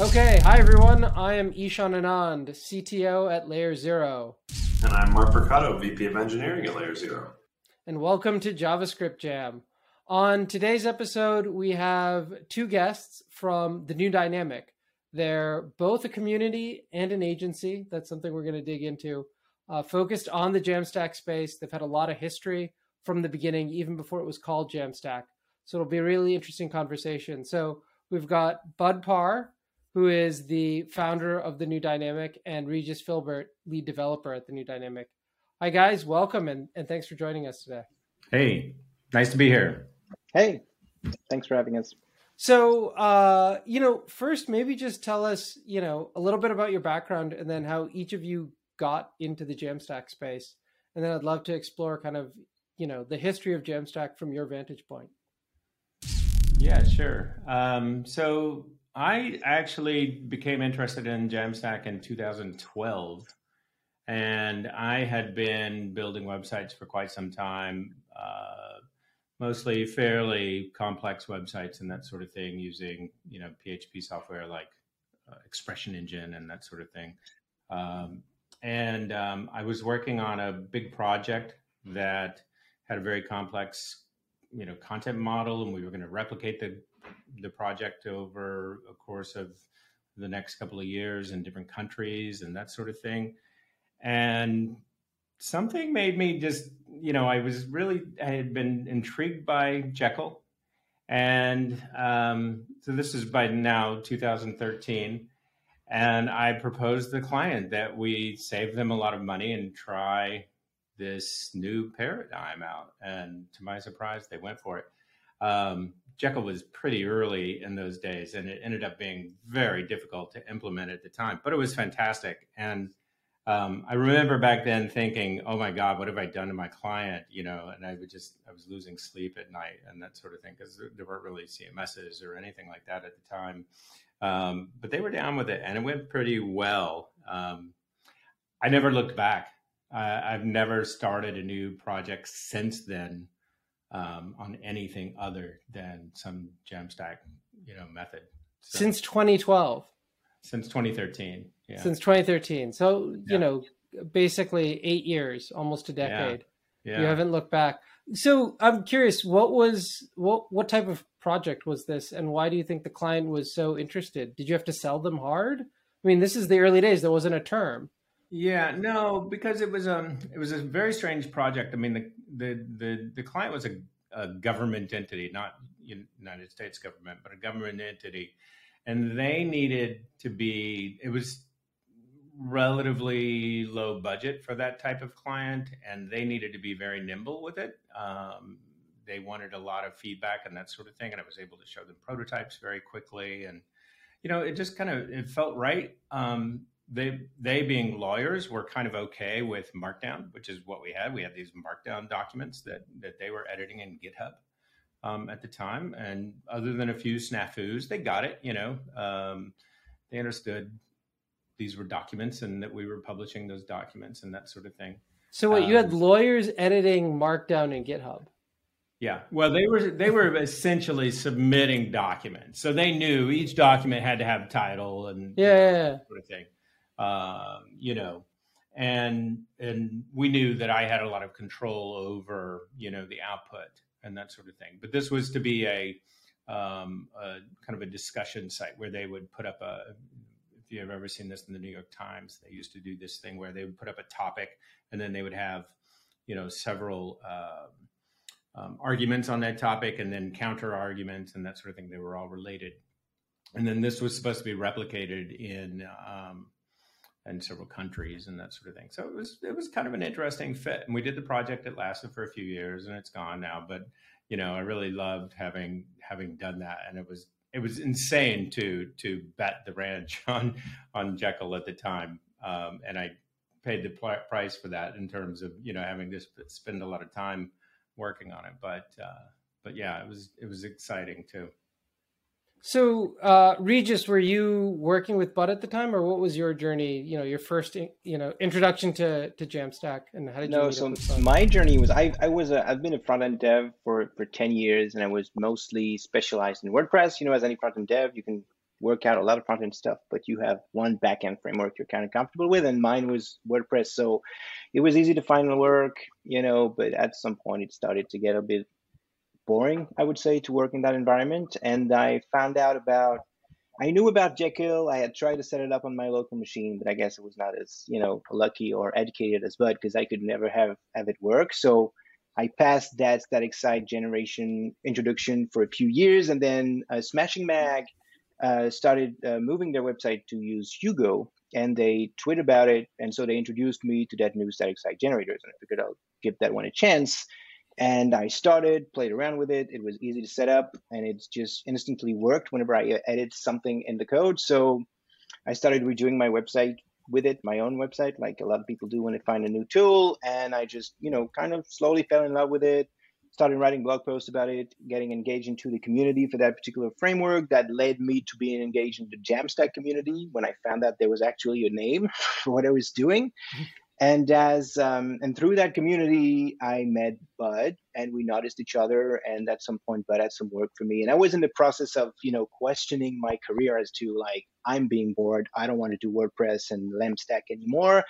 Okay, hi everyone. I am Ishan Anand, CTO at Layer Zero. And I'm Mark Mercado, VP of Engineering at Layer Zero. And welcome to JavaScript Jam. On today's episode, we have two guests from the New Dynamic. They're both a community and an agency. That's something we're going to dig into. Uh, focused on the Jamstack space. They've had a lot of history from the beginning, even before it was called Jamstack. So it'll be a really interesting conversation. So we've got Bud Parr, who is the founder of the New Dynamic, and Regis Philibert, lead developer at the New Dynamic. Hi, guys. Welcome and, and thanks for joining us today. Hey, nice to be here. Hey, thanks for having us. So, uh, you know, first, maybe just tell us, you know, a little bit about your background and then how each of you got into the Jamstack space. And then I'd love to explore kind of, you know, the history of Jamstack from your vantage point. Yeah, sure. Um, so I actually became interested in Jamstack in 2012. And I had been building websites for quite some time, uh, mostly fairly complex websites and that sort of thing, using you know PHP software like uh, Expression Engine and that sort of thing. Um, and um, I was working on a big project that had a very complex you know content model and we were going to replicate the the project over a course of the next couple of years in different countries and that sort of thing. And something made me just you know i was really i had been intrigued by jekyll. And um, so this is by now 2013 and i proposed the client that we save them a lot of money and try this new paradigm out. And to my surprise, they went for it. Um, Jekyll was pretty early in those days, and it ended up being very difficult to implement at the time, but it was fantastic. And um, I remember back then thinking, "Oh my God, what have I done to my client?" You know, and I would just I was losing sleep at night and that sort of thing because there, weren't really CMSs or anything like that at the time. Um, but they were down with it, and it went pretty well. Um, I never looked back. Uh, I've never started a new project since then um, on anything other than some Jamstack, you know, method. So, since 2012. Since 2013. Yeah. Since 2013. So yeah. you know, basically eight years, almost a decade. Yeah. yeah. You haven't looked back. So I'm curious, what was what what type of project was this, and why do you think the client was so interested? Did you have to sell them hard? I mean, this is the early days. There wasn't a term. Yeah, no, because it was um it was a very strange project. I mean, the the the, the client was a, a government entity, not United States government, but a government entity, and they needed to be. It was relatively low budget for that type of client, and they needed to be very nimble with it. Um, they wanted a lot of feedback and that sort of thing, and I was able to show them prototypes very quickly, and you know, it just kind of it felt right. Um, they they being lawyers were kind of okay with markdown which is what we had. We had these markdown documents that that they were editing in github um, at the time. And other than a few snafus they got it you know um, they understood these were documents and that we were publishing those documents and that sort of thing. So what um, you had um, lawyers editing markdown in github? Yeah, well, they were they were essentially submitting documents, so they knew each document had to have a title and yeah, you know, sort of thing um, you know, and and we knew that I had a lot of control over you know the output and that sort of thing. But this was to be a, um, a kind of a discussion site where they would put up a. If you have ever seen this in the New York Times, they used to do this thing where they would put up a topic and then they would have, you know, several. Um, um, arguments on that topic and then counter arguments and that sort of thing. They were all related. And then this was supposed to be replicated in um, in several countries and that sort of thing. So it was it was kind of an interesting fit. And we did the project. It lasted for a few years, and it's gone now. But you know, I really loved having having done that, and it was it was insane to to bet the ranch on on Jekyll at the time, um, and I paid the pl- price for that in terms of you know having to sp- spend a lot of time working on it. But uh, but yeah, it was it was exciting too. So, uh, Regis, were you working with Bud at the time, or what was your journey? You know, your first, you know, introduction to to Jamstack, and how did no, you? No, so my journey was I I was a, I've been a front end dev for for ten years, and I was mostly specialized in WordPress. You know, as any front end dev, you can work out a lot of front end stuff, but you have one back end framework you're kind of comfortable with. And mine was WordPress. So it was easy to find the work, you know, but at some point it started to get a bit boring, I would say, to work in that environment. And I found out about, I knew about Jekyll. I had tried to set it up on my local machine, but I guess it was not as, you know, lucky or educated as Bud because I could never have, have it work. So I passed that static site generation introduction for a few years, and then uh, Smashing Mag uh, started uh, moving their website to use Hugo, and they tweet about it, and so they introduced me to that new static site generators, and I figured I'll give that one a chance. And I started, played around with it. It was easy to set up, and it just instantly worked whenever I uh, edit something in the code. So I started redoing my website with it, my own website, like a lot of people do when they find a new tool. And I just, you know, kind of slowly fell in love with it, started writing blog posts about it, getting engaged into the community for that particular framework. That led me to being engaged in the Jamstack community when I found out there was actually a name for what I was doing. And as um, and through that community i met bud and we noticed each other and at some point bud had some work for me and i was in the process of you know questioning my career as to like i'm being bored i don't want to do wordpress and LAMP stack anymore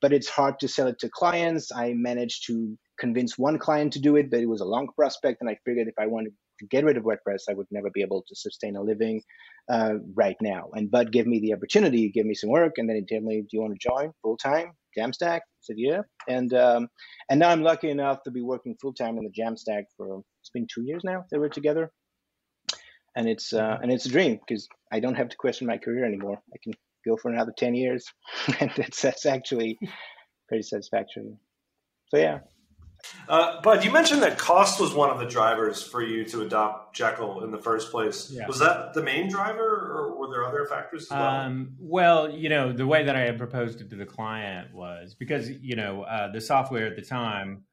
but it's hard to sell it to clients i managed to convince one client to do it but it was a long prospect and i figured if i wanted to get rid of WordPress, I would never be able to sustain a living uh, right now. And Bud gave me the opportunity, gave me some work, and then he told me, "Do you want to join full time?" Jamstack? I said, yeah. And um, and now I'm lucky enough to be working full time in the Jamstack for it's been two years now that we're together, and it's uh, and it's a dream because I don't have to question my career anymore. I can go for another ten years, and that's that's actually pretty satisfactory. So yeah, uh, but you mentioned that cost was one of the drivers for you to adopt Jekyll in the first place. Yeah. Was that the main driver, or were there other factors as well? Um, well, you know, the way that I had proposed it to the client was because you know uh, the software at the time,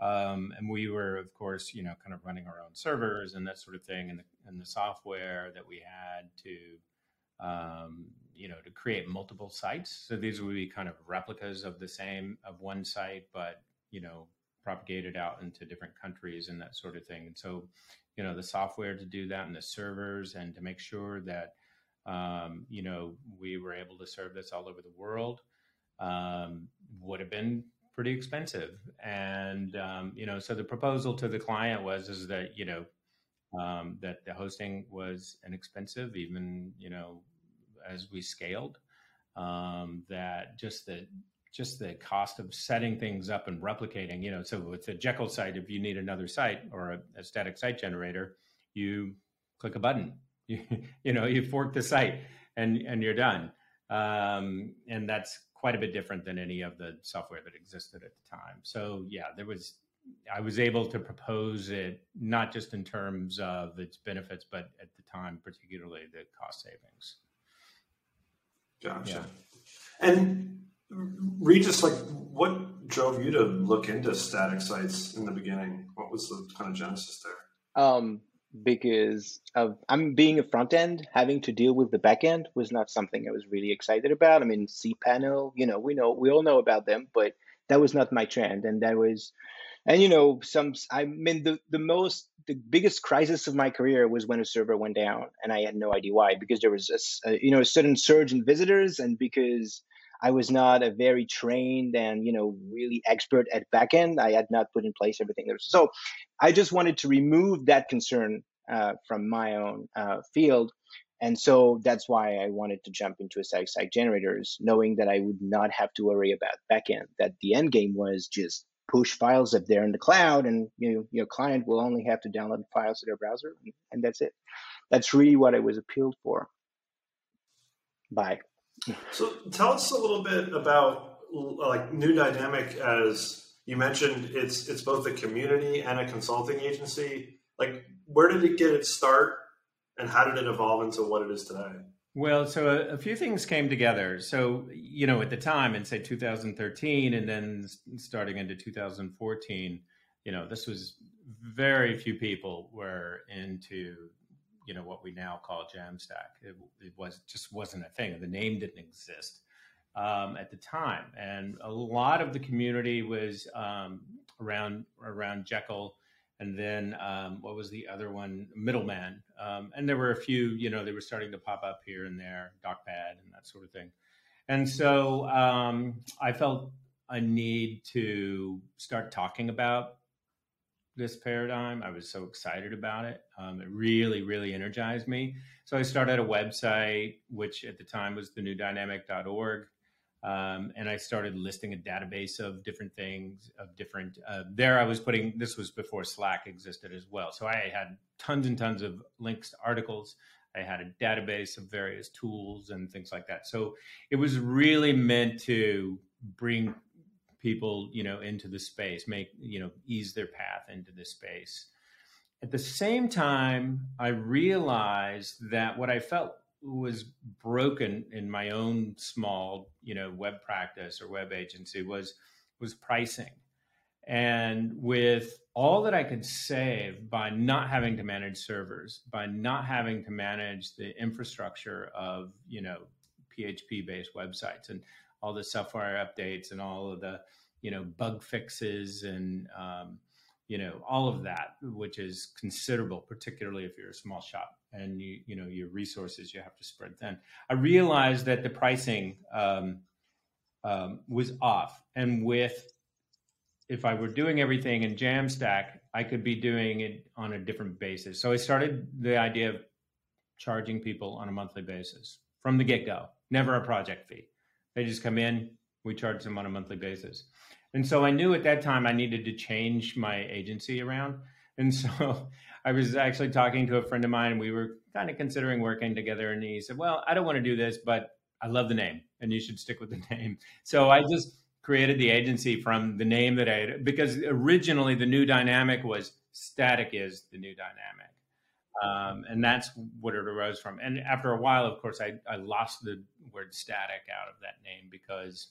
um, and we were, of course, you know, kind of running our own servers and that sort of thing, and the, and the software that we had to um, you know to create multiple sites so these would be kind of replicas of the same of one site but you know propagated out into different countries and that sort of thing. And so, you know, the software to do that and the servers and to make sure that, um, you know, we were able to serve this all over the world um, would have been pretty expensive. And, um, you know, so the proposal to the client was, is that, you know, um, that the hosting was inexpensive, even, you know, as we scaled, um, that just the just the cost of setting things up and replicating. You know, so with a Jekyll site, if you need another site or a, a static site generator, you click a button. You, you know, you fork the site and and you're done. Um, and that's quite a bit different than any of the software that existed at the time. So yeah, there was I was able to propose it not just in terms of its benefits, but at the time, particularly the cost savings. Gotcha. Yeah. And Regis, like, what drove you to look into static sites in the beginning? What was the kind of genesis there? Um, because of I'm being a front end, having to deal with the back end was not something I was really excited about. I mean, cPanel, you know, we know we all know about them, but that was not my trend, and that was, and you know, some I mean, the the most the biggest crisis of my career was when a server went down, and I had no idea why, because there was a, a you know a sudden surge in visitors, and because I was not a very trained and you know really expert at backend. I had not put in place everything there. So I just wanted to remove that concern uh, from my own uh, field, and so that's why I wanted to jump into static site generators, knowing that I would not have to worry about backend. That the end game was just push files up there in the cloud, and you know your client will only have to download files to their browser, and, and that's it. That's really what I was appealed for. Bye. So tell us a little bit about like New Dynamic as you mentioned it's it's both a community and a consulting agency. Like where did it get its start and how did it evolve into what it is today? Well, so a, a, few things came together. So, you know, at the time in say 2013 and then starting into 2014, you know, this was very few people were into you know what we now call Jamstack. It, it was just wasn't a thing. The name didn't exist um, at the time, and a lot of the community was um, around around Jekyll and then um, what was the other one? Middleman. Um, and there were a few, you know, they were starting to pop up here and there, DocPad and that sort of thing. And so um, I felt a need to start talking about this paradigm. I was so excited about it. Um, it really, really energized me. So I started a website, which at the time was the newdynamic.org. Um, and I started listing a database of different things, of different. Uh, there, I was putting. This was before Slack existed as well, so I had tons and tons of links to articles. I had a database of various tools and things like that. So it was really meant to bring people, you know, into the space, make you know, ease their path into the space. At the same time, I realized that what I felt was broken in my own small, you know, web practice or web agency was was pricing. And with all that I could save by not having to manage servers, by not having to manage the infrastructure of, you know, PHP based websites and all the software updates and all of the, you know, bug fixes and, um, you know, all of that, which is considerable, particularly if you're a small shop and you you know your resources you have to spread thin. I realized that the pricing um, um, was off, and with if I were doing everything in Jamstack, I could be doing it on a different basis. So I started the idea of charging people on a monthly basis from the get go, never a project fee. They just come in, we charge them on a monthly basis. And so I knew at that time I needed to change my agency around. And so I was actually talking to a friend of mine, and we were kind of considering working together. And he said, Well, I don't want to do this, but I love the name, and you should stick with the name. So I just created the agency from the name that I had, because originally the new dynamic was static is the new dynamic. Um, and that's what it arose from. And after a while, of course, I, I lost the word static out of that name because,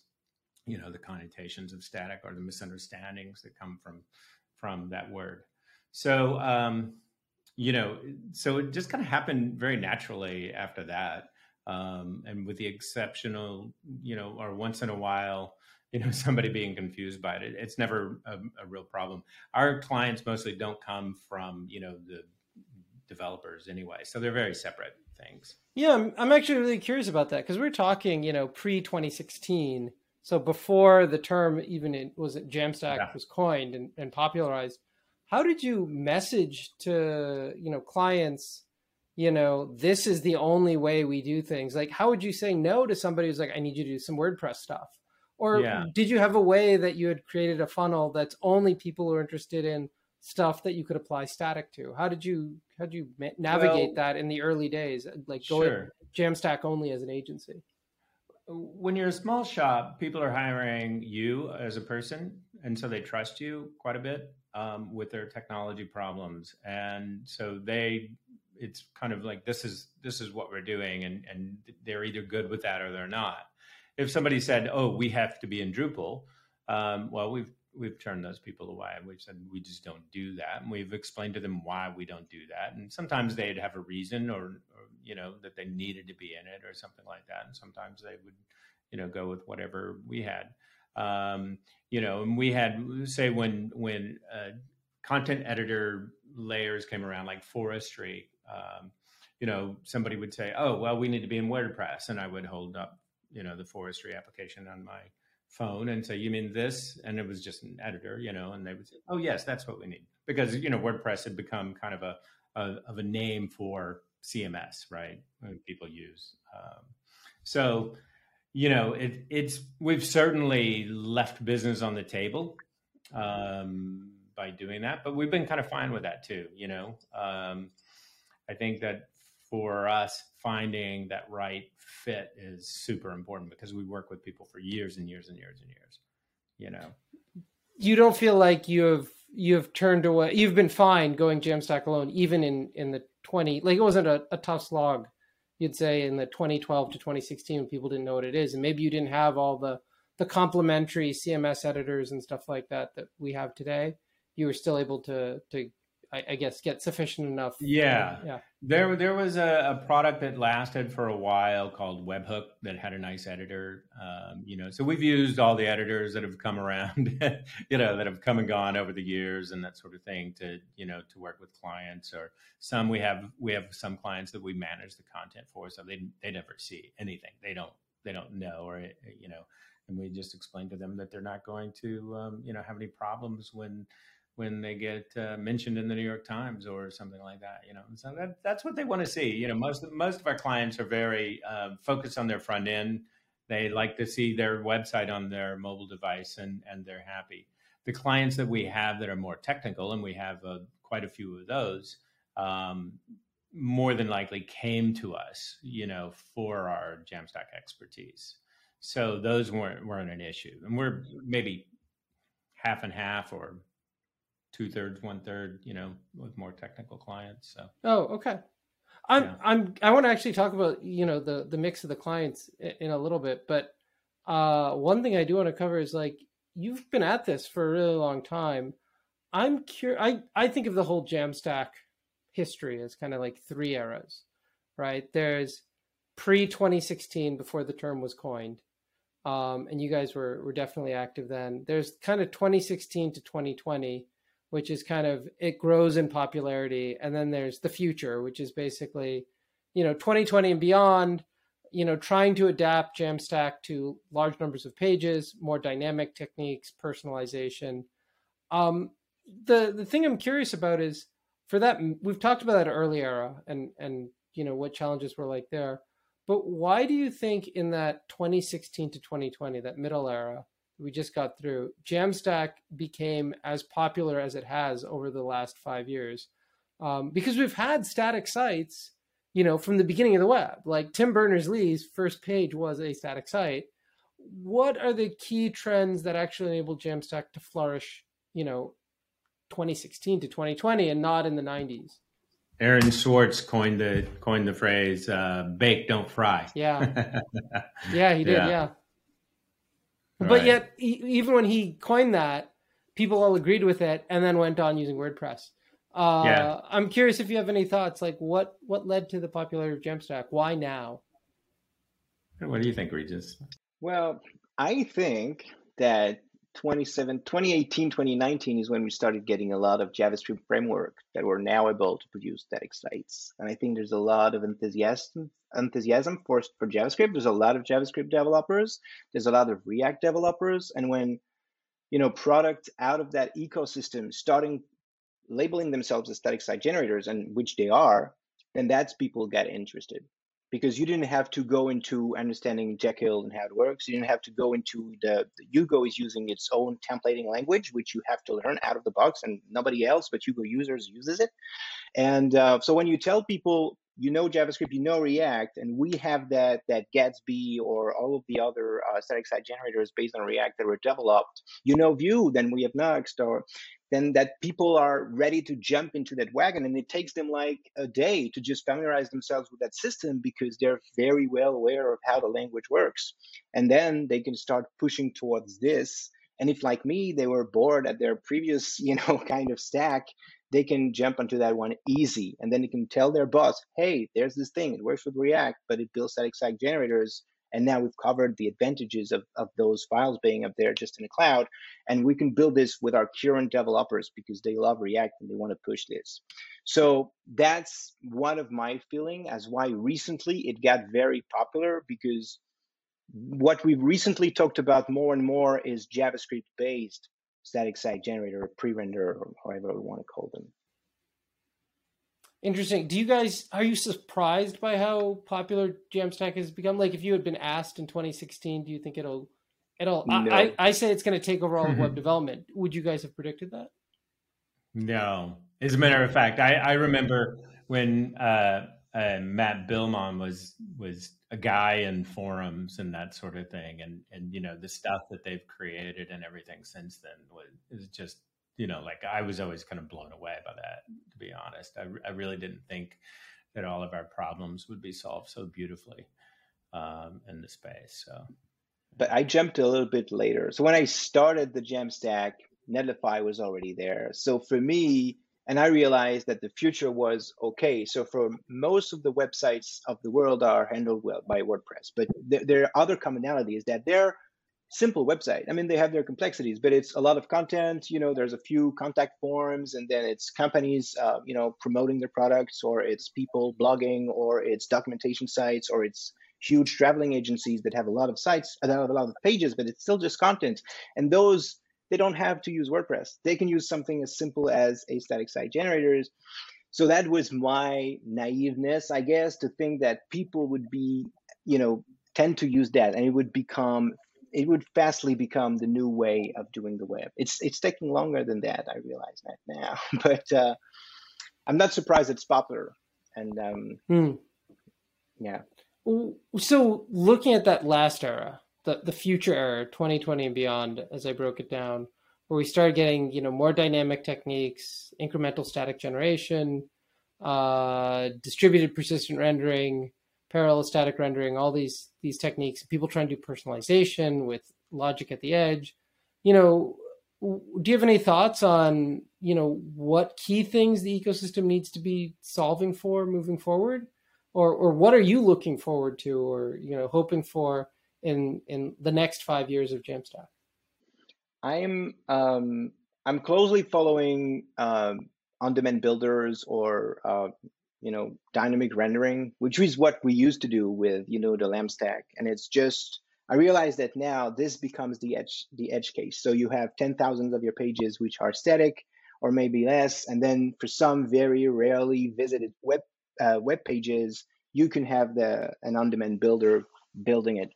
you know, the connotations of static or the misunderstandings that come from from that word. So, um, you know, so it just kind of happened very naturally after that. Um, and with the exceptional, you know, or once in a while, you know, somebody being confused by it, it's never a, a real problem. Our clients mostly don't come from, you know, the developers anyway. So they're very separate things. Yeah, I'm, I'm actually really curious about that because we're talking, you know, pre 2016. So before the term even it was it Jamstack yeah. was coined and, and popularized how did you message to you know clients you know this is the only way we do things like how would you say no to somebody who's like i need you to do some wordpress stuff or yeah. did you have a way that you had created a funnel that's only people who are interested in stuff that you could apply static to how did you how did you navigate well, that in the early days like going sure. jamstack only as an agency when you're a small shop people are hiring you as a person and so they trust you quite a bit um, with their technology problems, and so they it's kind of like this is this is what we're doing, and and they're either good with that or they're not. If somebody said, "Oh, we have to be in Drupal," um, well, we've we've turned those people away. We've said we just don't do that, and we've explained to them why we don't do that. And sometimes they'd have a reason, or, or you know, that they needed to be in it, or something like that. And sometimes they would, you know, go with whatever we had. Um, you know, and we had say when when uh, content editor layers came around, like forestry. Um, you know, somebody would say, "Oh, well, we need to be in WordPress," and I would hold up, you know, the forestry application on my phone and say, "You mean this?" And it was just an editor, you know, and they would say, "Oh, yes, that's what we need," because you know, WordPress had become kind of a, a of a name for CMS, right? People use. Um, so you know, it, it's we've certainly left business on the table um, by doing that, but we've been kind of fine with that too. You know, um, I think that for us, finding that right fit is super important because we work with people for years and years and years and years. You know, you don't feel like you have you have turned away. You've been fine going Jamstack alone, even in in the twenty. Like it wasn't a, a tough slog you'd say in the 2012 to 2016 when people didn't know what it is and maybe you didn't have all the the complementary cms editors and stuff like that that we have today you were still able to to I, I, guess get sufficient enough. Yeah, yeah. There, there was a, a, product that lasted for a while called Webhook that had a nice editor. Um, you know, so we've used all the editors that have come around, you know, that have come and gone over the years and that sort of thing to, you know, to work with clients. Or some we have we have some clients that we manage the content for, so they they never see anything. They don't they don't know, or you know, and we just explain to them that they're not going to, um, you know, have any problems when when they get uh, mentioned in the New York Times or something like that. You know, so that, that's what they want to see. You know, most most of our clients are very uh, focused on their front end. They like to see their website on their mobile device, and and they're happy. The clients that we have that are more technical, and we have uh, quite a few of those, um, more than likely came to us, you know, for our Jamstack expertise. So those weren't weren't an issue, and we're maybe half and half or two thirds, one third, you know, with more technical clients. So. Oh, okay. I'm yeah. I'm I want to actually talk about you know the the mix of the clients in a little bit, but uh, one thing I do want to cover is like you've been at this for a really long time. I'm curious. I I think of the whole Jamstack history as kind of like three eras, right? There's pre 2016 before the term was coined, um, and you guys were were definitely active then. There's kind of 2016 to 2020 which is kind of it grows in popularity. And then there's the future which is basically you know 2020 and beyond you know trying to adapt jamstack to large numbers of pages more dynamic techniques personalization. Um, the the thing i'm curious about is for that we've talked about that early era and and you know what challenges were like there. But why do you think in that 2016 to 2020 that middle era we just got through, Jamstack became as popular as it has over the last five years. Um, because we've had static sites, you know, from the beginning of the web. Like Tim Berners Lee's first page was a static site. What are the key trends that actually enabled Jamstack to flourish, you know, 2016 to 2020 and not in the 90s? Aaron Swartz coined the coined the phrase uh, "bake, don't fry." Yeah, yeah, he did. yeah. yeah. Right. But yet, even when he coined that, people all agreed with it and then went on using WordPress. Uh, yeah. I'm curious if you have any thoughts, like what what led to the popularity of Jamstack? Why now? What do you think, Regis? Well, I think that 27, 2018, 2019 is when we started getting a lot of JavaScript framework that were now able to produce static sites. And I think there's a lot of enthusiasm enthusiasm for, for JavaScript. There's a lot of JavaScript developers. There's a lot of React developers. And when you know product out of that ecosystem starting labeling themselves as static site generators, and which they are, then that's people get interested because you didn't have to go into understanding Jekyll and how it works. You didn't have to go into the, the Hugo is using its own templating language, which you have to learn out of the box, and nobody else but Hugo users uses it. And uh, so when you tell people you know JavaScript, you know React, and we have that that Gatsby or all of the other uh, static site generators based on React that were developed. You know Vue, then we have Next, or then that people are ready to jump into that wagon, and it takes them like a day to just familiarize themselves with that system because they're very well aware of how the language works, and then they can start pushing towards this. And if, like me, they were bored at their previous, you know, kind of stack, they can jump onto that one easy. And then they can tell their boss, hey, there's this thing. It works with React, but it builds static site generators. And now we've covered the advantages of, of those files being up there just in the cloud. And we can build this with our current developers because they love React and they want to push this. So that's one of my feeling as why recently it got very popular because what we've recently talked about more and more is JavaScript based static site generator, pre-render, or however we want to call them. Interesting. Do you guys are you surprised by how popular Jamstack has become? Like, if you had been asked in 2016, do you think it'll it'll? No. I, I say it's going to take over all of web development. Would you guys have predicted that? No. As a matter of fact, I, I remember when uh, uh, Matt Biilmann was was a guy in forums and that sort of thing, and and you know the stuff that they've created and everything since then was is just you know like I was always kind of blown away by that. To be honest, I I really didn't think that all of our problems would be solved so beautifully um, in the space. So, but I jumped a little bit later. So when I started the Jamstack, Netlify was already there. So for me, and I realized that the future was okay. So for most of the websites of the world are handled well by WordPress, but there, there are other commonalities that they're simple website. I mean, they have their complexities, but it's a lot of content. You know, there's a few contact forms, and then it's companies, uh, you know, promoting their products, or it's people blogging, or it's documentation sites, or it's huge traveling agencies that have a lot of sites, that have a lot of pages, but it's still just content. And those they don't have to use WordPress. They can use something as simple as a static site generators. So that was my naiveness, I guess, to think that people would be, you know, tend to use that and it would become it would fastly become the new way of doing the web. It's it's taking longer than that. I realize that now, but uh, I'm not surprised it's popular. And um, hmm. yeah. So looking at that last era, the the future era, 2020 and beyond, as I broke it down, where we started getting you know more dynamic techniques, incremental static generation, uh, distributed persistent rendering, parallel static rendering, all these these techniques. People trying to do personalization with logic at the edge. You know, do you have any thoughts on you know what key things the ecosystem needs to be solving for moving forward, or or what are you looking forward to, or you know hoping for in in the next five years of Jamstack? I'm um, I'm closely following um, on-demand builders or uh, you know dynamic rendering, which is what we used to do with you know the LAMP stack, and it's just I realize that now this becomes the edge the edge case. So you have ten thousands of your pages which are static or maybe less, and then for some very rarely visited web uh, web pages, you can have the an on-demand builder building it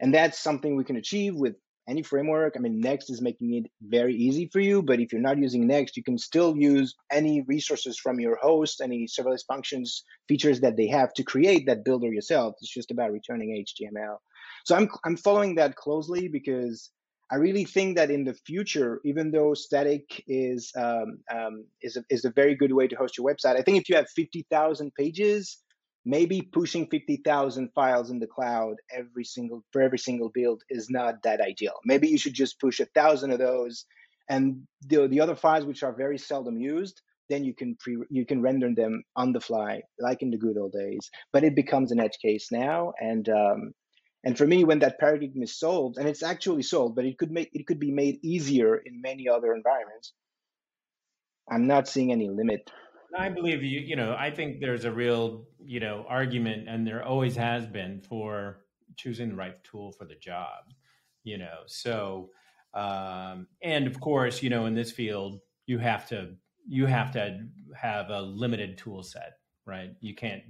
and that's something we can achieve with any framework. I mean, Next is making it very easy for you, but if you're not using Next, you can still use any resources from your host, any serverless functions, features that they have to create that builder yourself. It's just about returning HTML. So I'm, I'm following that closely because I really think that in the future, even though static is um, um, is a, is a very good way to host your website, I think if you have fifty thousand pages, maybe pushing 50,000 files in the cloud every single for every single build is not that ideal. Maybe you should just push a thousand of those, and the the other files which are very seldom used, then you can pre you can render them on the fly like in the good old days. But it becomes an edge case now, and um, and for me, when that paradigm is solved, and it's actually solved, but it could make it could be made easier in many other environments. I'm not seeing any limit I believe you. You know, I think there's a real, you know, argument, and there always has been for choosing the right tool for the job. You know, so um, and of course, you know, in this field, you have to you have to have a limited tool set, right? You can't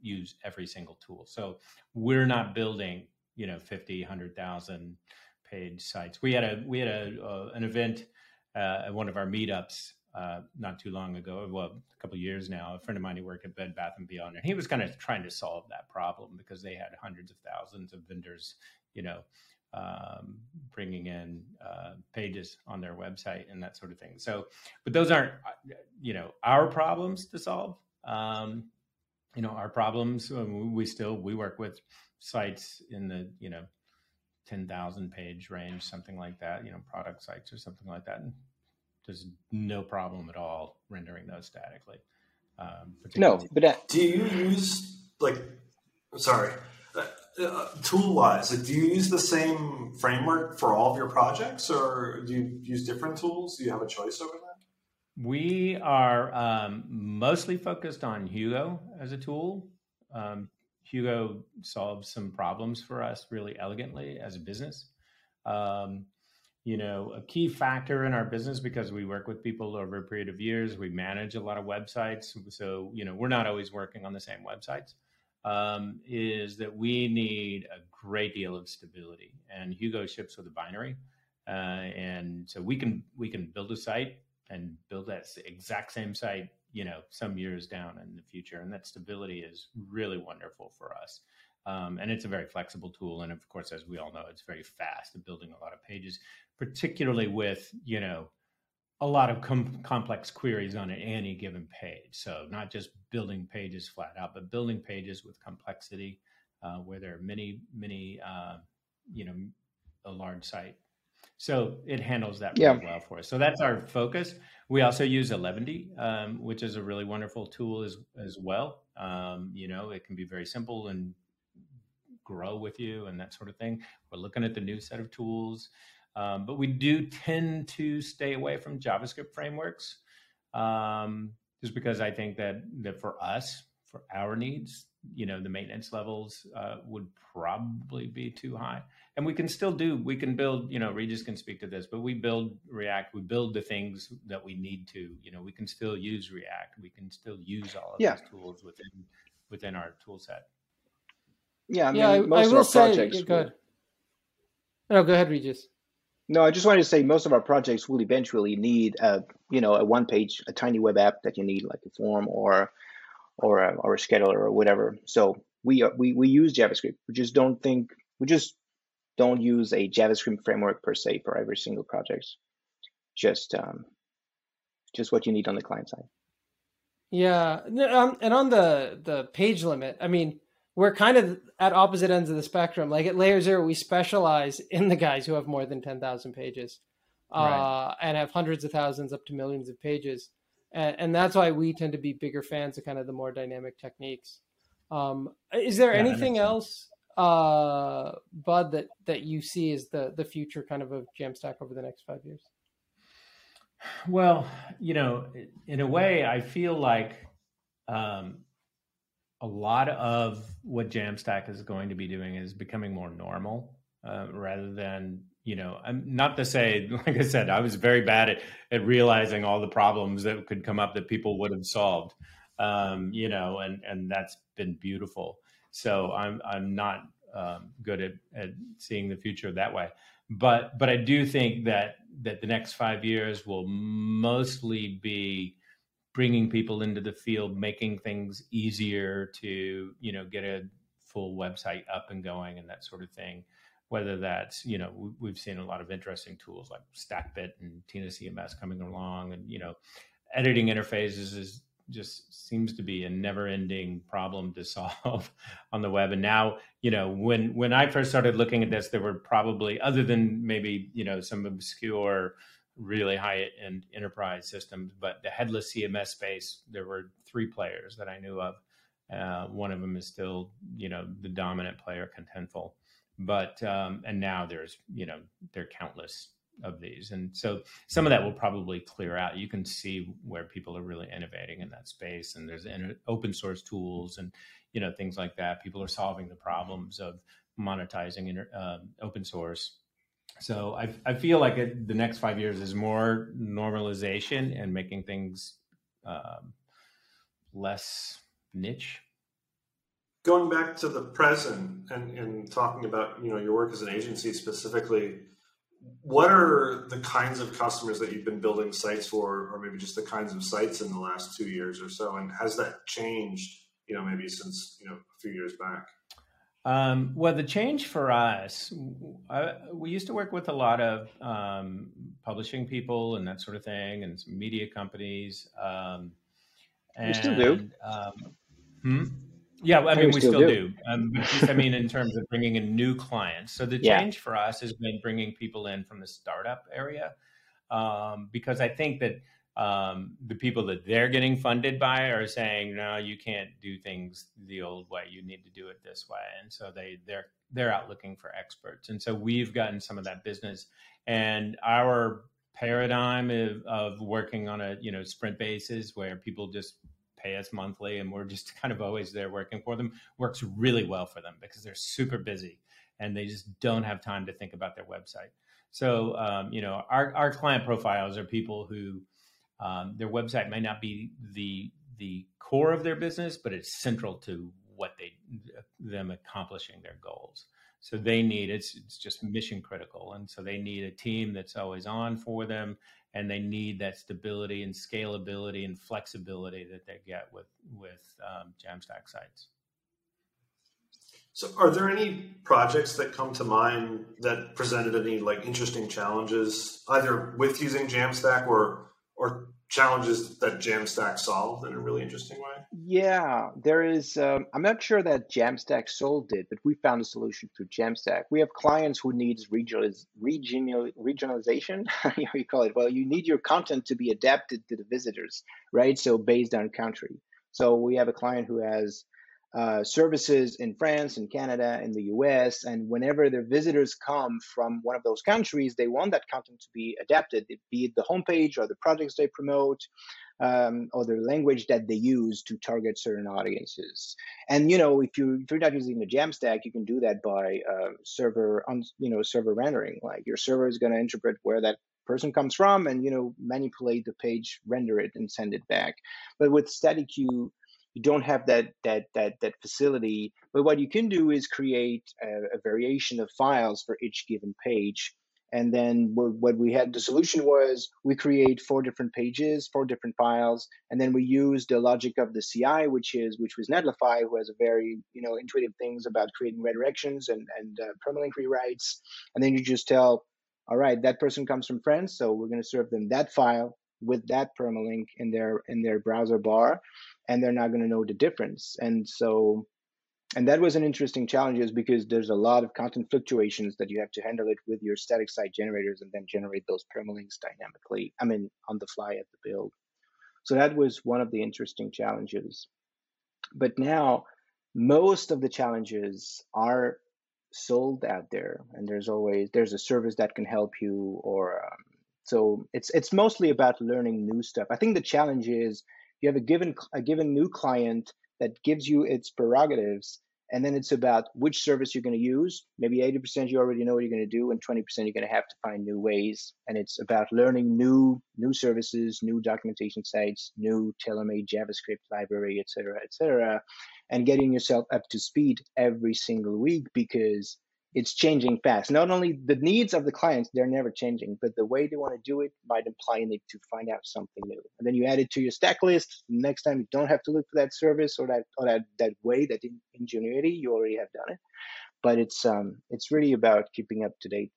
use every single tool. So we're not building, you know, 50, 100,000 page sites. We had a we had a uh, an event uh, at one of our meetups uh, not too long ago, well, a couple years now. A friend of mine who worked at Bed Bath and Beyond, and he was kind of trying to solve that problem because they had hundreds of thousands of vendors, you know, um, bringing in uh, pages on their website and that sort of thing. So, but those aren't, uh, you know, our problems to solve. Um, you know, our problems. Um, we still we work with sites in the you know ten thousand page range, something like that. You know, product sites or something like that. And there's no problem at all rendering those statically. Um, no, but uh, do you use like, sorry, uh, uh, tool wise, like, do you use the same framework for all of your projects, or do you use different tools? Do you have a choice over that? We are um, mostly focused on Hugo as a tool. Um, Hugo solves some problems for us really elegantly as a business. Um, you know, a key factor in our business because we work with people over a period of years. We manage a lot of websites. So, you know, we're not always working on the same websites. Um, is that we need a great deal of stability, and Hugo ships with a binary, uh, and so we can we can build a site and build that exact same site, you know, some years down in the future, and that stability is really wonderful for us. Um, and it's a very flexible tool. And of course, as we all know, it's very fast at building a lot of pages, particularly with, you know, a lot of com- complex queries on any given page. So not just building pages flat out, but building pages with complexity uh, where there are many, many, uh, you know, a large site So it handles that really yeah. well for us. So that's our focus. We also use Eleventy, um, which is a really wonderful tool as as well. Um, you know, it can be very simple and grow with you and that sort of thing. We're looking at the new set of tools, um, but we do tend to stay away from JavaScript frameworks, um, just because I think that that for us, for our needs, you know, the maintenance levels uh, would probably be too high. And we can still do, we can build, you know, Regis can speak to this, but we build React, we build the things that we need to, you know, we can still use React, we can still use all of yeah. these tools within within our tool set. Yeah, I mean, yeah, most I, of our say, projects. Go ahead. No, go ahead, Regis. No, I just wanted to say most of our projects will eventually need a, you know, a one page, a tiny web app that you need like a form or or a, or a scheduler or whatever. So we we we use JavaScript. We just don't think we just don't use a JavaScript framework per se for every single project. Just um, just what you need on the client side. Yeah, um, and on the the page limit, I mean, we're kind of at opposite ends of the spectrum. Like at Layer Zero, we specialize in the guys who have more than ten thousand pages, uh, right. and have hundreds of thousands up to millions of pages and, and, that's why we tend to be bigger fans of kind of the more dynamic techniques. Um, is there yeah, anything else, uh, Bud, that that you see as the the future kind of of Jamstack over the next five years? Well, you know, in a way, I feel like um, a lot of what Jamstack is going to be doing is becoming more normal uh, rather than you know, I'm not to say, like I said, I was very bad at, at realizing all the problems that could come up that people would have solved. Um, you know, and and that's been beautiful. So I'm I'm not um, good at, at seeing the future that way. But but I do think that that the next five years will mostly be bringing people into the field, making things easier to you know get a full website up and going and that sort of thing. Whether that's you know we've seen a lot of interesting tools like stackbit and tina cms coming along and you know editing interfaces is just seems to be a never ending problem to solve on the web. And now you know when when i first started looking at this there were probably other than maybe you know some obscure really high end enterprise systems but the headless cms space there were three players that i knew of. Uh, one of them is still you know the dominant player contentful. But um, and now there's you know there are countless of these. And so some of that will probably clear out. You can see where people are really innovating in that space and there's open source tools and you know things like that. People are solving the problems of monetizing inter, uh, open source so I, I feel like it, the next five years is more normalization and making things um, less niche. Going back to the present and, and talking about you know your work as an agency specifically what are the kinds of customers that you've been building sites for or maybe just the kinds of sites in the last two years or so? And has that changed you know maybe since you know a few years back um, well the change for us I, we used to work with a lot of um, publishing people and that sort of thing and some media companies um, and, you still do um, hmm? Yeah, I mean, we still, still do. do. Um, just, I mean, in terms of bringing in new clients. So the change yeah. for us has been bringing people in from the startup area um, because I think that um, the people that they're getting funded by are saying, no, you can't do things the old way. You need to do it this way. And so they they're they're out looking for experts. And so we've gotten some of that business. And our paradigm of, of working on a you know sprint basis where people just pay us monthly and we're just kind of always there working for them works really well for them because they're super busy and they just don't have time to think about their website. So, um, you know, our, our client profiles are people who um, their website may not be the the core of their business, but it's central to what they them accomplishing their goals. So they need it's it's just mission critical, and so they need a team that's always on for them and they need that stability and scalability and flexibility that they get with with um, Jamstack sites. So, are there any projects that come to mind that presented any like interesting challenges, either with using Jamstack or or challenges that Jamstack solved in a really interesting way? Yeah, there is. Um, I'm not sure that Jamstack solved it, but we found a solution through Jamstack. We have clients who needs regional, regional regionalization. you call it? Well, you need your content to be adapted to the visitors, right? So based on country. So we have a client who has uh, services in France, in Canada, in the US. And whenever the visitors come from one of those countries, they want that content to be adapted, be it the homepage or the projects they promote. Um, or the language that they use to target certain audiences. And you know, if you if you're not using the Jamstack, you can do that by uh, server on you know server rendering. Like your server is going to interpret where that person comes from and you know manipulate the page, render it, and send it back. But with static queue, you don't have that that that that facility. But what you can do is create a, a variation of files for each given page. And then what we had, the solution was we create four different pages, four different files, and then we use the logic of the CI, which is which was Netlify, who has a very you know intuitive things about creating redirections and and uh, permalink rewrites. And then you just tell, all right, that person comes from France, so we're going to serve them that file with that permalink in their in their browser bar and they're not going to know the difference. And so and that was an interesting challenge is because there's a lot of content fluctuations that you have to handle it with your static site generators and then generate those permalinks dynamically i mean on the fly at the build. So that was one of the interesting challenges. But now most of the challenges are sold out there and there's always there's a service that can help you or um, so it's it's mostly about learning new stuff. I think the challenge is you have a given a given new client that gives you its prerogatives, and then it's about which service you're going to use. Maybe 80% you already know what you're going to do, and 20% you're going to have to find new ways. And it's about learning new new services, new documentation sites, new tailor-made JavaScript library, etc., cetera, et cetera, and getting yourself up to speed every single week because it's changing fast. Not only the needs of the clients, they're never changing, but the way they want to do it might imply need to find out something new. And then you add it to your stack list. Next time you don't have to look for that service or that or that, that way, that ingenuity, you already have done it. But it's um it's really about keeping up to date.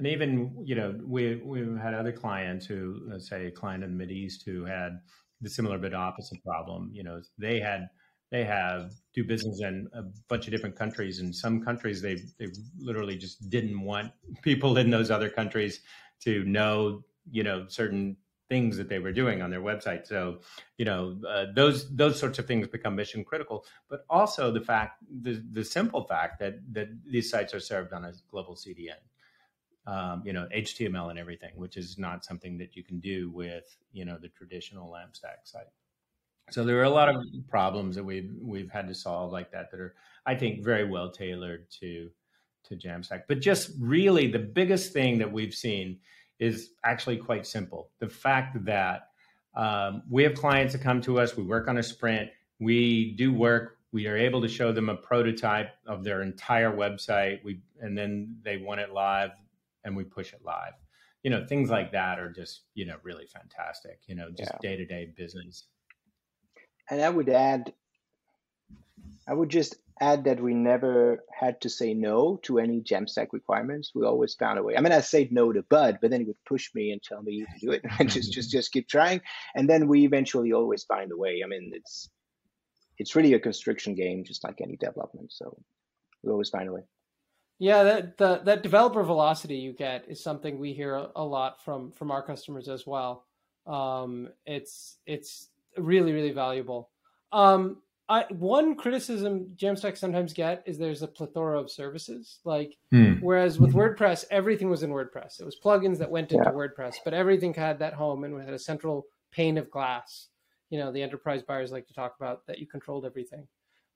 And even, you know, we we've had other clients who let's say a client in the Mid East who had the similar but opposite problem. You know, they had they have do business in a bunch of different countries. In some countries, they they literally just didn't want people in those other countries to know, you know, certain things that they were doing on their website. So, you know, uh, those those sorts of things become mission critical. But also the fact, the the simple fact that that these sites are served on a global CDN. Um, you know, HTML and everything, which is not something that you can do with, you know, the traditional LAMP stack site. So there are a lot of problems that we've we've had to solve like that that are, I think, very well tailored to to Jamstack. But just really the biggest thing that we've seen is actually quite simple. The fact that um, we have clients that come to us, we work on a sprint, we do work, we are able to show them a prototype of their entire website, we and then they want it live and we push it live. You know, things like that are just, you know, really fantastic, you know, just day to day business and I would add, I would just add that we never had to say no to any Jamstack requirements. We always found a way. I mean, I said no to Bud, but then he would push me and tell me to do it, and just just just keep trying. And then we eventually always find a way. I mean, it's it's really a construction game, just like any development. So we always find a way. Yeah, that the, that developer velocity you get is something we hear a lot from from our customers as well. Um, it's it's really really valuable. Um, I, one criticism Jamstack sometimes get is there's a plethora of services. Like hmm. whereas with WordPress, everything was in WordPress. It was plugins that went into yeah. WordPress, but everything had that home and had a central pane of glass. You know, the enterprise buyers like to talk about that you controlled everything.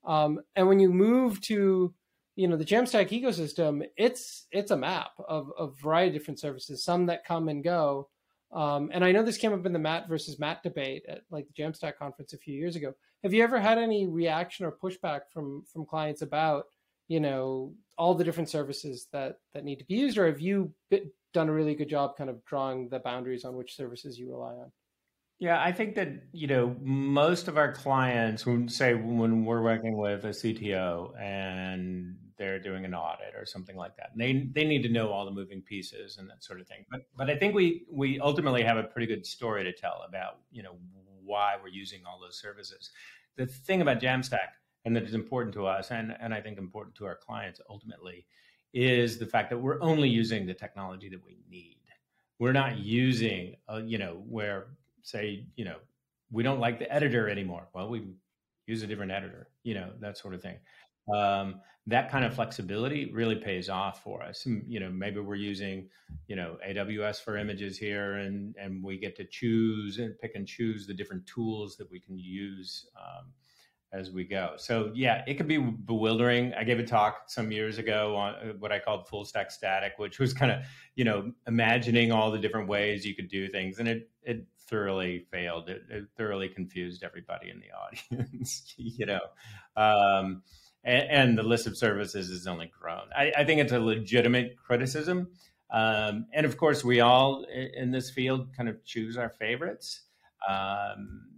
Um, and when you move to you know the Jamstack ecosystem, it's it's a map of a variety of different services. Some that come and go, um, and I know this came up in the Matt versus Matt debate at like the Jamstack conference a few years ago. Have you ever had any reaction or pushback from from clients about you know all the different services that that need to be used, or have you done a really good job kind of drawing the boundaries on which services you rely on? Yeah, I think that you know most of our clients, when say when we're working with a CTO and they're doing an audit or something like that. And they they need to know all the moving pieces and that sort of thing. But but I think we we ultimately have a pretty good story to tell about you know why we're using all those services. The thing about Jamstack and that is important to us and and I think important to our clients ultimately is the fact that we're only using the technology that we need. We're not using, uh, you know, where say, you know, we don't like the editor anymore. Well, we use a different editor, you know, that sort of thing. Um, that kind of flexibility really pays off for us. You know, maybe we're using, you know, AWS for images here, and and we get to choose and pick and choose the different tools that we can use. Um, as we go. So yeah, it could be bewildering. I gave a talk some years ago on uh, what I called full stack static, which was kind of, you know, imagining all the different ways you could do things. And it, it thoroughly failed. It, it thoroughly confused everybody in the audience, you know. Um, and, and, the list of services has only grown. I, I think it's a legitimate criticism. Um, and of course, we all in this field kind of choose our favorites. Um,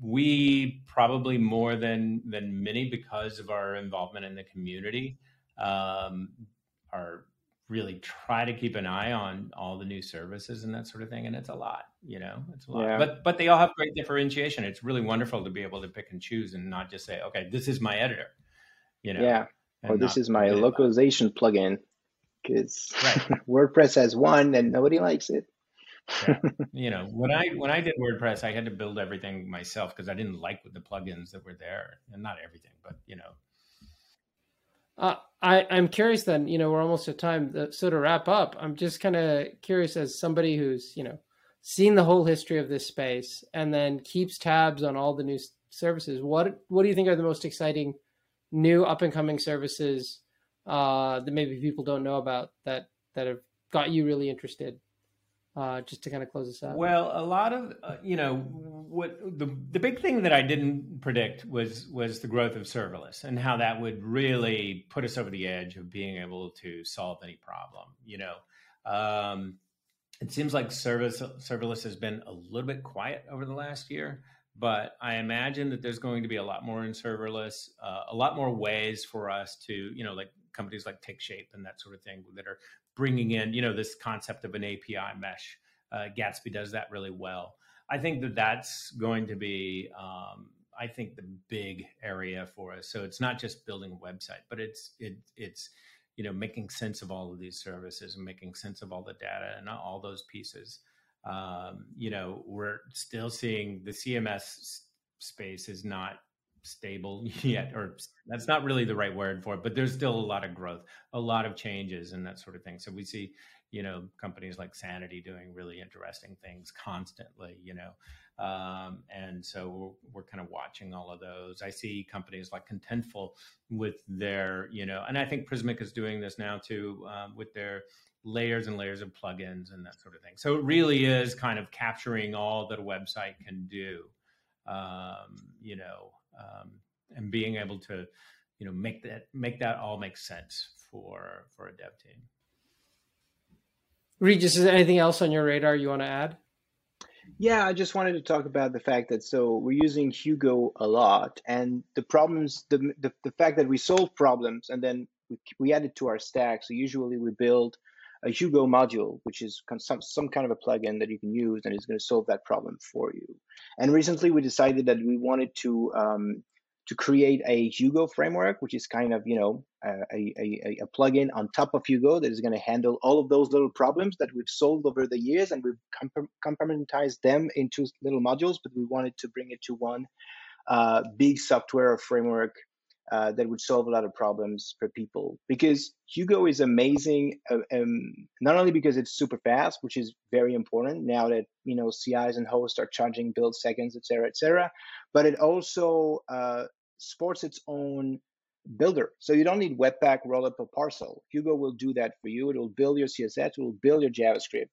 we probably more than than many because of our involvement in the community um, are really try to keep an eye on all the new services and that sort of thing and it's a lot you know it's a lot yeah. but but they all have great differentiation it's really wonderful to be able to pick and choose and not just say okay this is my editor you know yeah or this is my localization plugin because right. wordpress has one and nobody likes it yeah. you know, when I when I did WordPress, I had to build everything myself because I didn't like the plugins that were there, and not everything, but you know. Uh, I I'm curious. Then you know we're almost at time. So to wrap up, I'm just kind of curious as somebody who's you know seen the whole history of this space and then keeps tabs on all the new services. What what do you think are the most exciting new up and coming services uh, that maybe people don't know about that that have got you really interested? uh, just to kind of close this out? Well, a lot of uh, you know what the the big thing that I didn't predict was was the growth of serverless and how that would really put us over the edge of being able to solve any problem. You know, um, it seems like service serverless has been a little bit quiet over the last year. But I imagine that there's going to be a lot more in serverless, uh, a lot more ways for us to, you know, like companies like TakeShape and that sort of thing that are bringing in, you know, this concept of an API mesh. Uh, Gatsby does that really well. I think that that's going to be, um, I think, the big area for us. So it's not just building a website, but it's it, it's you know making sense of all of these services and making sense of all the data and all those pieces. Um, you know, we're still seeing the CMS space is not stable yet, or that's not really the right word for it, but there's still a lot of growth, a lot of changes and that sort of thing. So we see, you know, companies like Sanity doing really interesting things constantly, you know. Um, and so we're, we're, kind of watching all of those. I see companies like Contentful with their, you know, and I think Prismic is doing this now too um, with their layers and layers of plugins and that sort of thing. So it really is kind of capturing all that a website can do. Um, you know, um, and being able to you know make that make that all make sense for for a dev team regis is there anything else on your radar you want to add yeah i just wanted to talk about the fact that so we're using hugo a lot and the problems the the, the fact that we solve problems and then we, we add it to our stack so usually we build a Hugo module, which is some, some kind of a plugin that you can use and is going to solve that problem for you. And recently we decided that we wanted to um, to create a Hugo framework, which is kind of, you know, a, a, a plugin on top of Hugo that is going to handle all of those little problems that we've solved over the years and we've compartmentalized them into little modules, but we wanted to bring it to one uh, big software framework uh, that would solve a lot of problems for people because Hugo is amazing. Uh, um, not only because it's super fast, which is very important now that you know CIs and hosts are charging build seconds, et cetera, et cetera, but it also uh, sports its own builder. So you don't need Webpack, Rollup, or Parcel. Hugo will do that for you. It will build your CSS, it will build your JavaScript.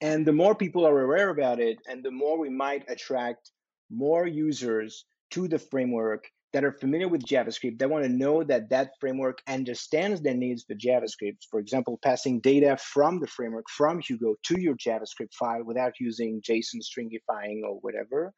And the more people are aware about it, and the more we might attract more users to the framework that are familiar with JavaScript, they want to know that that framework understands their needs for JavaScript. For example, passing data from the framework, from Hugo to your JavaScript file without using JSON stringifying or whatever.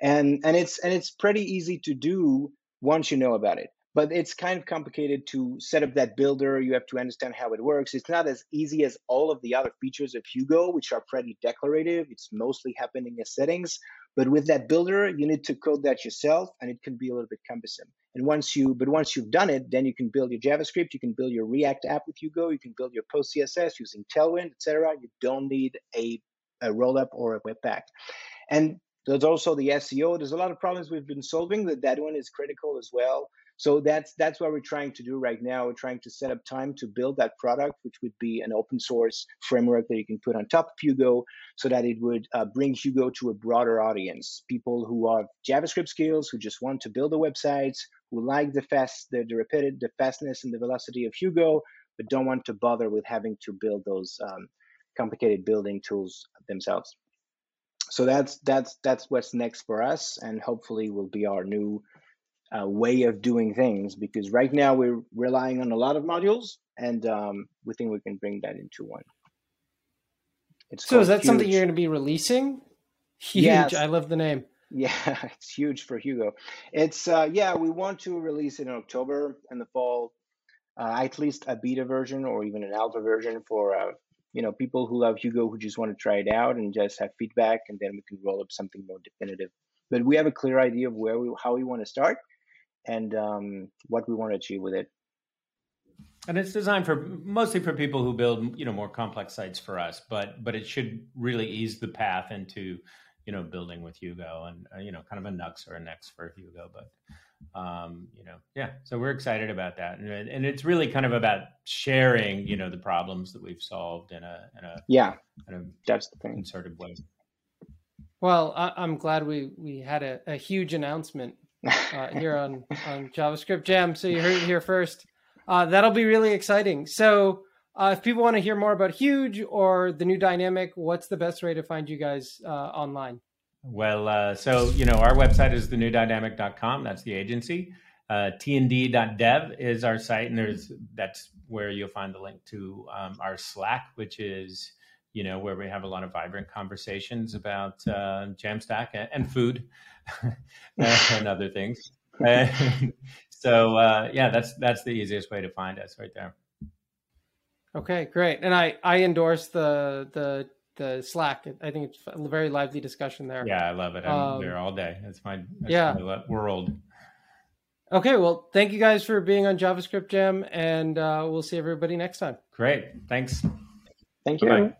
And, and, it's, and it's pretty easy to do once you know about it. but it's kind of complicated to set up that builder. You have to understand how it works. It's not as easy as all of the other features of Hugo, which are pretty declarative. It's mostly happening as settings. But with that builder, you need to code that yourself, and it can be a little bit cumbersome. And once you, but once you've done it, then you can build your JavaScript, you can build your React app with Hugo, you can build your PostCSS using Tailwind, etc. You don't need a, a rollup or a Webpack. And there's also the SEO. There's a lot of problems we've been solving. That that one is critical as well. So that's that's what we're trying to do right now. We're trying to set up time to build that product, which would be an open source framework that you can put on top of Hugo, so that it would uh, bring Hugo to a broader audience. People who have JavaScript skills, who just want to build the websites, who like the fast, the, the rapid, the fastness and the velocity of Hugo, but don't want to bother with having to build those um, complicated building tools themselves. So that's that's that's what's next for us, and hopefully will be our new uh, way of doing things because right now we're relying on a lot of modules and um, we think we can bring that into one. It's so is that huge. something you're going to be releasing? Huge. Yes. I love the name. Yeah, it's huge for Hugo. It's uh, yeah, we want to release it in October in the fall, uh, at least a beta version or even an alpha version for uh, you know people who love Hugo who just want to try it out and just have feedback, and then we can roll up something more definitive. But we have a clear idea of where we how we want to start, and um, what we want to achieve with it. And it's designed for mostly for people who build, you know, more complex sites for us, but but it should really ease the path into, you know, building with Hugo and uh, you know, kind of a Nuxt or a Next for Hugo. But um, you know, yeah, so we're excited about that, and, and it's really kind of about sharing, you know, the problems that we've solved in a in a yeah, kind of that's the thing, concerted way. Well, I, am glad we we had a, a huge announcement uh, here on on JavaScript Jam. So you heard it here first. Uh, that'll be really exciting. So uh, if people want to hear more about Huge or the new dynamic, what's the best way to find you guys uh, online? Well, uh, so you know our website is thenewdynamic.com. That's the agency. Uh, tnd.dev is our site, and there's that's where you'll find the link to um, our Slack, which is you know, where we have a lot of vibrant conversations about uh, Jamstack and, and food and other things. And so uh, yeah, that's that's the easiest way to find us right there. Okay, great. And I I endorse the the the Slack. I think it's a very lively discussion there. Yeah, I love it. I'm um, there all day. That's my that's yeah my world. Okay, well, thank you guys for being on JavaScript Jam, and uh, we'll see everybody next time. Great, thanks. Thank you. Bye-bye.